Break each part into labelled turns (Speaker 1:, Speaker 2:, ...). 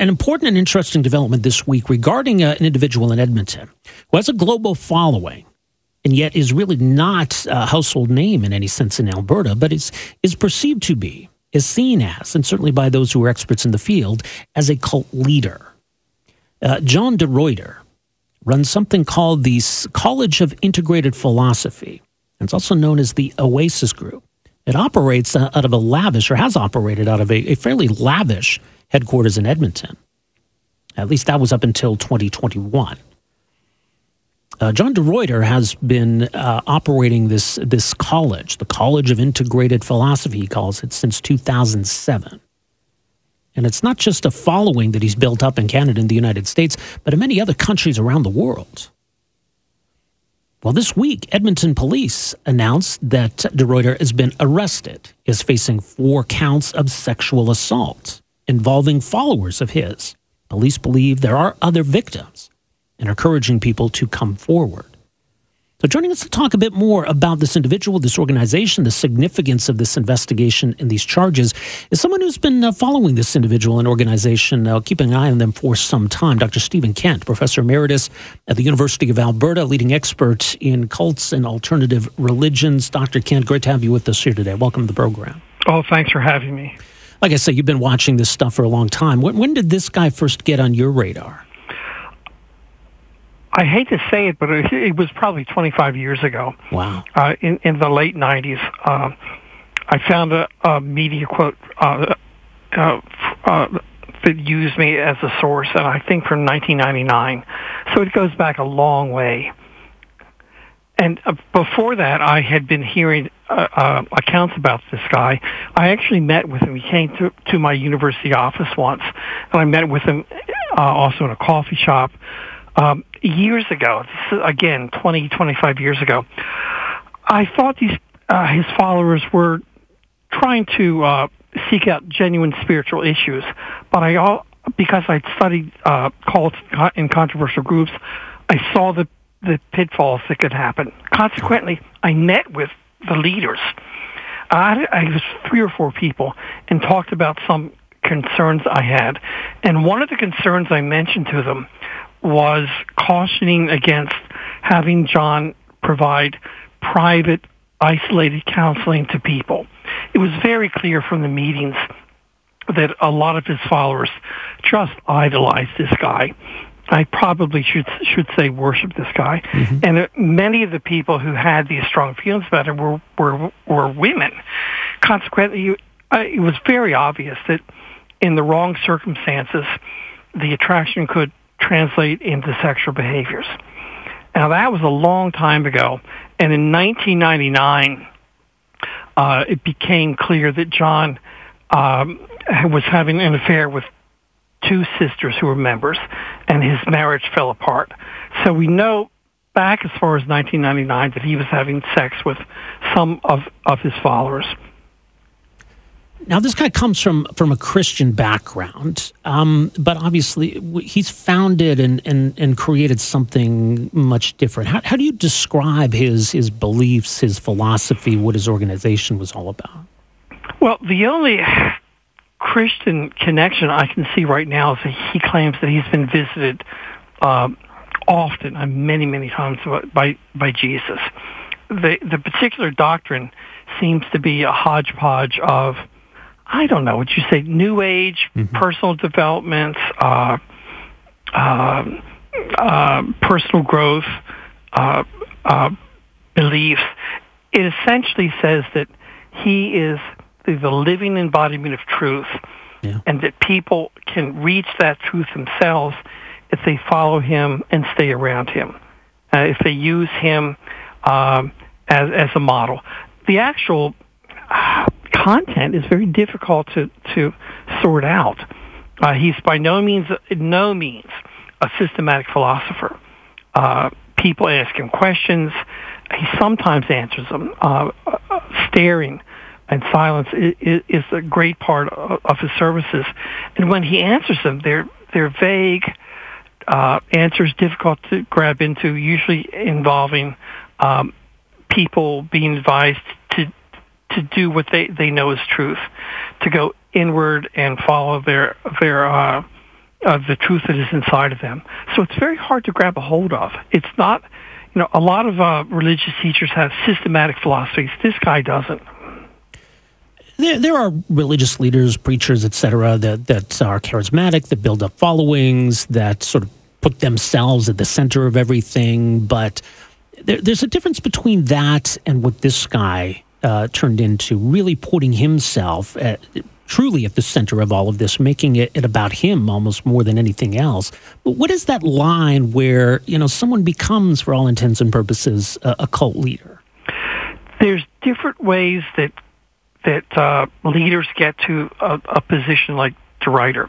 Speaker 1: an important and interesting development this week regarding uh, an individual in Edmonton who has a global following and yet is really not a household name in any sense in Alberta, but is, is perceived to be, is seen as, and certainly by those who are experts in the field, as a cult leader. Uh, John de runs something called the College of Integrated Philosophy. It's also known as the Oasis Group. It operates out of a lavish, or has operated out of a, a fairly lavish headquarters in Edmonton. At least that was up until 2021. Uh, John de Ruyter has been uh, operating this this college, the College of Integrated Philosophy, he calls it, since 2007. And it's not just a following that he's built up in Canada and the United States, but in many other countries around the world. Well, this week, Edmonton police announced that de Ruyter has been arrested, is facing four counts of sexual assault involving followers of his. Police believe there are other victims and are encouraging people to come forward. So, joining us to talk a bit more about this individual, this organization, the significance of this investigation and these charges is someone who's been uh, following this individual and organization, uh, keeping an eye on them for some time. Dr. Stephen Kent, professor emeritus at the University of Alberta, leading expert in cults and alternative religions. Dr. Kent, great to have you with us here today. Welcome to the program.
Speaker 2: Oh, thanks for having me.
Speaker 1: Like I say, you've been watching this stuff for a long time. When, when did this guy first get on your radar?
Speaker 2: I hate to say it, but it, it was probably 25 years ago.
Speaker 1: Wow.
Speaker 2: Uh, in, in the late 90s, uh, I found a, a media quote uh, uh, uh, that used me as a source, and I think from 1999. So it goes back a long way. And uh, before that, I had been hearing uh, uh, accounts about this guy. I actually met with him. He came to, to my university office once, and I met with him uh, also in a coffee shop um, years ago, again, 20, 25 years ago, I thought these uh, his followers were trying to uh, seek out genuine spiritual issues, but I all because I'd studied uh, cults in controversial groups, I saw the the pitfalls that could happen. Consequently, I met with the leaders. I, I was three or four people and talked about some concerns I had, and one of the concerns I mentioned to them was cautioning against having John provide private, isolated counseling to people. It was very clear from the meetings that a lot of his followers just idolized this guy. I probably should should say worship this guy, mm-hmm. and uh, many of the people who had these strong feelings about him were were were women. Consequently, uh, it was very obvious that in the wrong circumstances, the attraction could translate into sexual behaviors. Now that was a long time ago, and in 1999, uh, it became clear that John um, was having an affair with two sisters who were members, and his marriage fell apart. So we know back as far as 1999 that he was having sex with some of, of his followers.
Speaker 1: Now, this guy comes from from a Christian background, um, but obviously he's founded and, and, and created something much different. How, how do you describe his his beliefs, his philosophy, what his organization was all about?
Speaker 2: Well, the only Christian connection I can see right now is that he claims that he's been visited uh, often, uh, many many times by by Jesus. The the particular doctrine seems to be a hodgepodge of I don't know, would you say new age, mm-hmm. personal development, uh, uh, uh, personal growth, uh, uh, beliefs. It essentially says that he is the, the living embodiment of truth yeah. and that people can reach that truth themselves if they follow him and stay around him, uh, if they use him um, as, as a model. The actual content is very difficult to, to sort out. Uh, he's by no means, no means a systematic philosopher. Uh, people ask him questions. He sometimes answers them. Uh, uh staring and silence is, is, a great part of, of, his services. And when he answers them, they're, they're vague, uh, answers difficult to grab into, usually involving um, people being advised to do what they, they know is truth, to go inward and follow their their uh, uh, the truth that is inside of them. So it's very hard to grab a hold of. It's not, you know, a lot of uh, religious teachers have systematic philosophies. This guy doesn't.
Speaker 1: There, there are religious leaders, preachers, etc., that, that are charismatic, that build up followings, that sort of put themselves at the center of everything. But there, there's a difference between that and what this guy uh, turned into, really putting himself at, truly at the center of all of this, making it, it, about him almost more than anything else. But what is that line where you know someone becomes, for all intents and purposes, a, a cult leader?
Speaker 2: There's different ways that that uh, leaders get to a, a position like DeRuyter.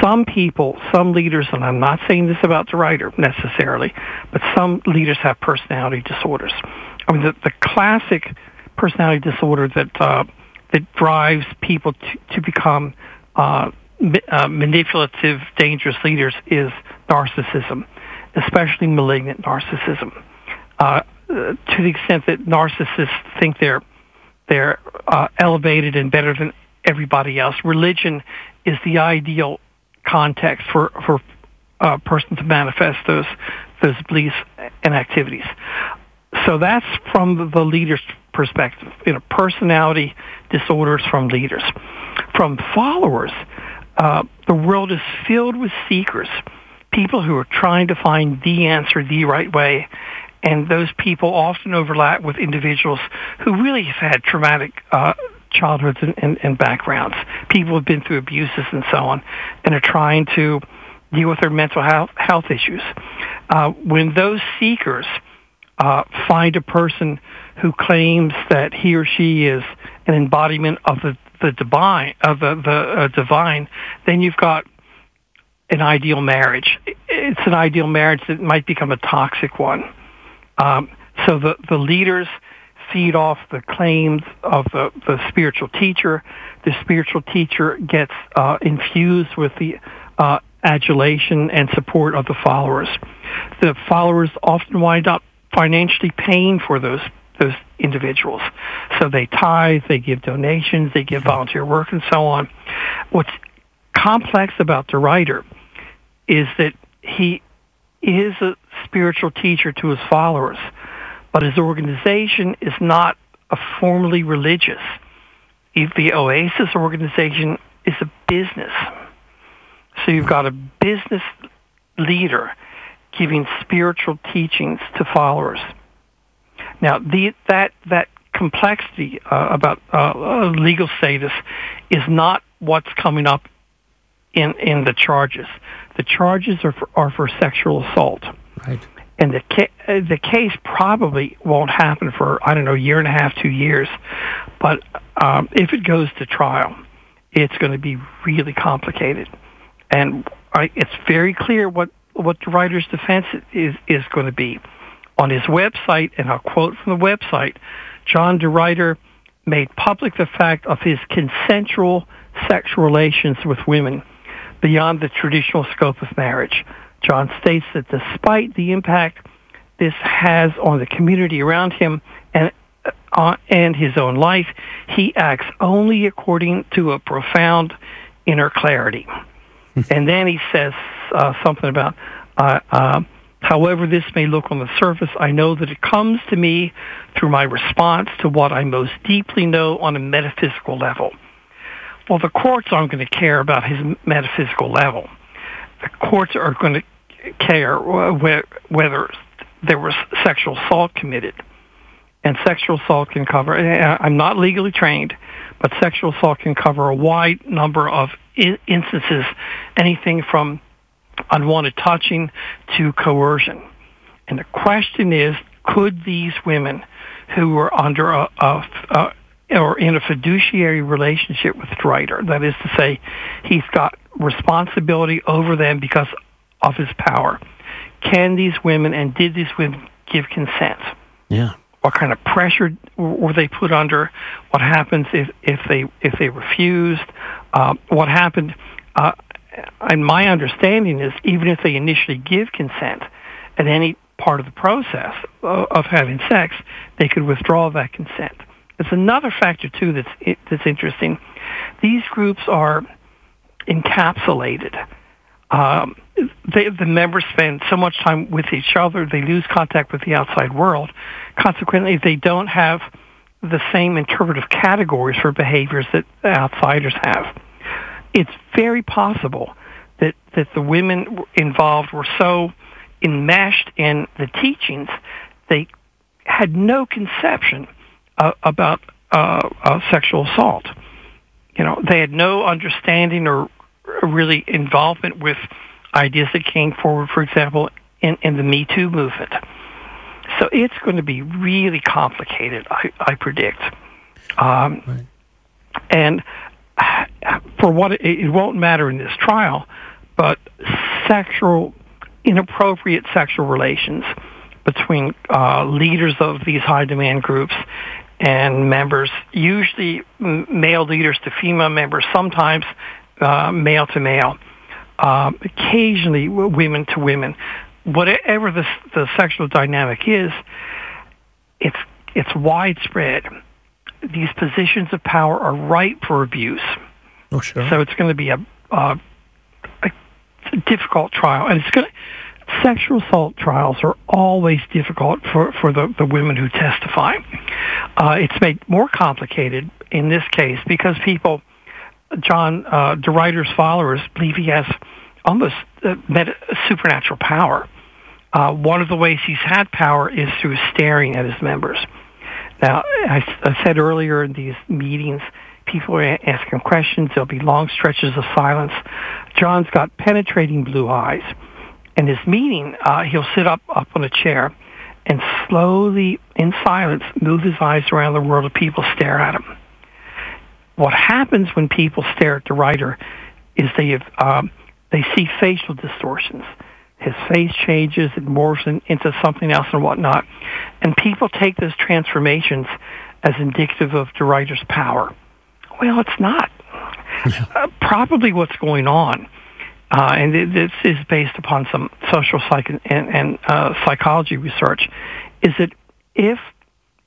Speaker 2: Some people, some leaders, and I'm not saying this about DeRuyter necessarily, but some leaders have personality disorders. I mean, the, the classic personality disorder that uh, that drives people to, to become uh, uh, manipulative, dangerous leaders is narcissism, especially malignant narcissism. Uh, to the extent that narcissists think they're they're uh, elevated and better than everybody else, religion is the ideal context for for a person to manifest those those beliefs and activities. So that's from the leader's perspective. You know, personality disorders from leaders. From followers, uh, the world is filled with seekers, people who are trying to find the answer the right way. And those people often overlap with individuals who really have had traumatic uh, childhoods and, and, and backgrounds. People have been through abuses and so on, and are trying to deal with their mental health, health issues. Uh, when those seekers uh, find a person who claims that he or she is an embodiment of the, the divine, of the, the uh, divine, then you've got an ideal marriage. It's an ideal marriage that might become a toxic one. Um, so the, the leaders feed off the claims of the, the spiritual teacher. The spiritual teacher gets uh, infused with the uh, adulation and support of the followers. The followers often wind up financially paying for those those individuals. So they tithe, they give donations, they give volunteer work, and so on. What's complex about DeRuyter is that he is a spiritual teacher to his followers, but his organization is not a formally religious. The Oasis organization is a business. So you've got a business leader giving spiritual teachings to followers. Now, the, that that complexity uh, about uh, legal status is not what's coming up in in the charges. The charges are for, are for sexual assault.
Speaker 1: Right.
Speaker 2: And the ca- uh, the case probably won't happen for I don't know a year and a half, two years, but um, if it goes to trial, it's going to be really complicated, and I, it's very clear what what DeRuyter's defense is is going to be. On his website, and I'll quote from the website, John DeRuyter made public the fact of his consensual sexual relations with women beyond the traditional scope of marriage. John states that despite the impact this has on the community around him and uh, and his own life, he acts only according to a profound inner clarity. and then he says uh, something about uh, uh, However this may look on the surface, I know that it comes to me through my response to what I most deeply know on a metaphysical level. Well, the courts aren't going to care about his metaphysical level. The courts are going to care whether there was sexual assault committed. And sexual assault can cover, I'm not legally trained, but sexual assault can cover a wide number of instances, anything from unwanted touching to coercion. And the question is, could these women who were under a, a, a or in a fiduciary relationship with DeRuyter, that is to say, he's got responsibility over them because of his power. Can these women and did these women give consent?
Speaker 1: Yeah.
Speaker 2: What kind of pressure were they put under? What happens if, if they if they refused? Uh, what happened? Uh, and my understanding is even if they initially give consent at any part of the process of having sex, they could withdraw that consent. It's another factor too that's that's interesting. These groups are encapsulated um, they, the members spend so much time with each other, they lose contact with the outside world. Consequently, they don't have the same interpretive categories for behaviors that outsiders have. It's very possible that, that the women involved were so enmeshed in the teachings, they had no conception uh, about uh, uh, sexual assault. You know, they had no understanding or really involvement with ideas that came forward, for example, in, in the Me Too movement. So it's going to be really complicated, I, I predict. Um, right. And for what it, it won't matter in this trial, but sexual, inappropriate sexual relations between uh, leaders of these high demand groups and members, usually male leaders to female members, sometimes uh, male to male, uh, occasionally women to women. Whatever the, the sexual dynamic is, it's it's widespread. These positions of power are ripe for abuse.
Speaker 1: Oh, sure.
Speaker 2: So it's going to be a, a, a difficult trial, and it's going to sexual assault trials are always difficult for, for the, the women who testify. Uh, it's made more complicated in this case because people, John uh, DeRuyter's followers, believe he has almost uh, supernatural power. Uh, one of the ways he's had power is through staring at his members. Now, I, I said earlier in these meetings, people are asking questions. There'll be long stretches of silence. John's got penetrating blue eyes. In his meeting, uh, he'll sit up, up on a chair and slowly, in silence, move his eyes around the world of people stare at him. What happens when people stare at DeRuyter is they have, um, they see facial distortions. His face changes, it morphs in, into something else and whatnot. And people take those transformations as indicative of DeRuyter's power. Well, it's not. Yeah. Uh, probably what's going on, uh, and this is based upon some social psych and, and uh, psychology research, is that if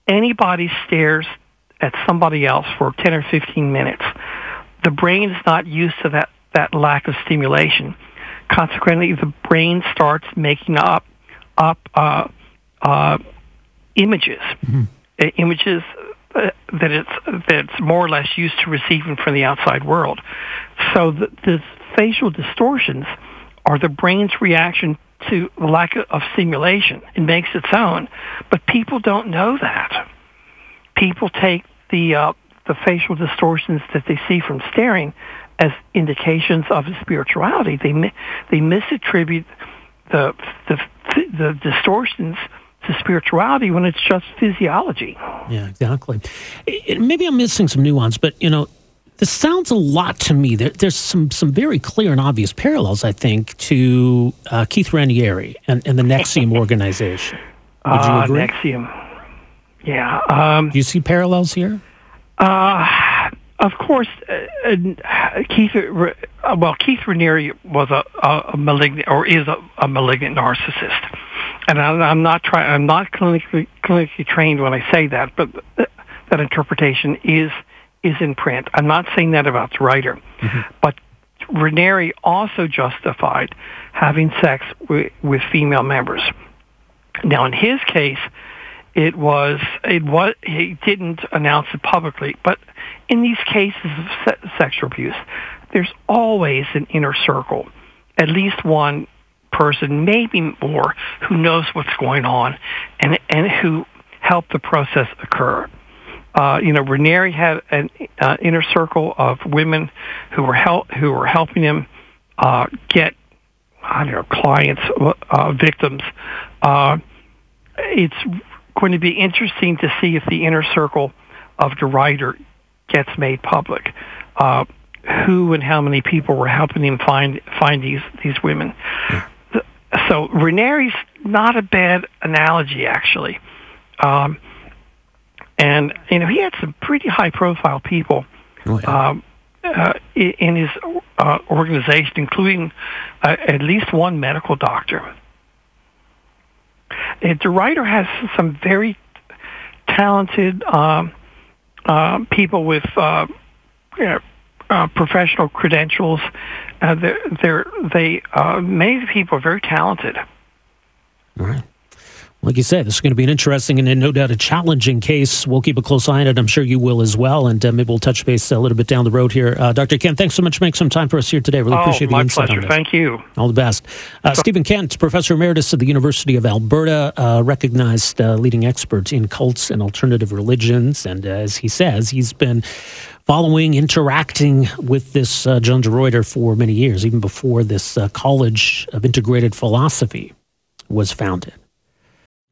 Speaker 2: anybody stares at somebody else for 10 or 15 minutes, the brain is not used to that that lack of stimulation. Consequently, the brain starts making up up uh, uh, images, mm-hmm. uh, images that it's that it's more or less used to receiving from the outside world. So the, the facial distortions are the brain's reaction to the lack of stimulation. It makes its own, but people don't know that. People take the uh, the facial distortions that they see from staring as indications of spirituality. They they misattribute the the the distortions to spirituality when it's just physiology.
Speaker 1: Yeah, exactly. maybe I'm missing some nuance, but you know, this sounds a lot to me. There, there's some some very clear and obvious parallels, I think, to uh, Keith Raniere and, and the NXIVM organization. Would you
Speaker 2: uh,
Speaker 1: agree?
Speaker 2: NXIVM. Yeah. Um,
Speaker 1: Do you see parallels here?
Speaker 2: Uh, of course, uh, uh, Keith. Uh, well, Keith Raniere was a, a, malignant or is a, a malignant narcissist, and I'm not trying. I'm not clinically clinically trained when I say that, but that interpretation is is in print. I'm not saying that about DeRuyter, mm-hmm. but Raniere also justified having sex with, with female members. Now, in his case, it was it was he didn't announce it publicly, but in these cases of se- sexual abuse, there's always an inner circle, at least one person, maybe more, who knows what's going on and and who helped the process occur. Uh, you know, Raniere had an uh, inner circle of women who were help who were helping him uh, get I don't know clients, uh, victims. Uh, it's going to be interesting to see if the inner circle of DeRuyter gets made public. Uh, who and how many people were helping him find find these these women? Yeah. So Raniere's not a bad analogy, actually. Um, and you know he had some pretty high profile people oh, yeah. um, uh, in his uh, organization, including uh, at least one medical doctor. And DeRuyter has some very talented um, uh, people with uh, you know, uh, professional credentials. Uh, they're, they're, they uh, many people are very talented.
Speaker 1: All right. Like you said, this is going to be an interesting and no doubt a challenging case. We'll keep a close eye on it. I'm sure you will as well. And uh, maybe we'll touch base a little bit down the road here. Uh, Dr. Kent, thanks so much for making some time for us here today. Really
Speaker 2: oh,
Speaker 1: appreciate the insight
Speaker 2: pleasure.
Speaker 1: on this.
Speaker 2: Thank you.
Speaker 1: All the best. Uh, Stephen Kent, Professor Emeritus at the University of Alberta, uh, recognized uh, leading expert in cults and alternative religions. And as he says, he's been following, interacting with this uh, John de Ruyter for many years, even before this uh, College of Integrated Philosophy was founded.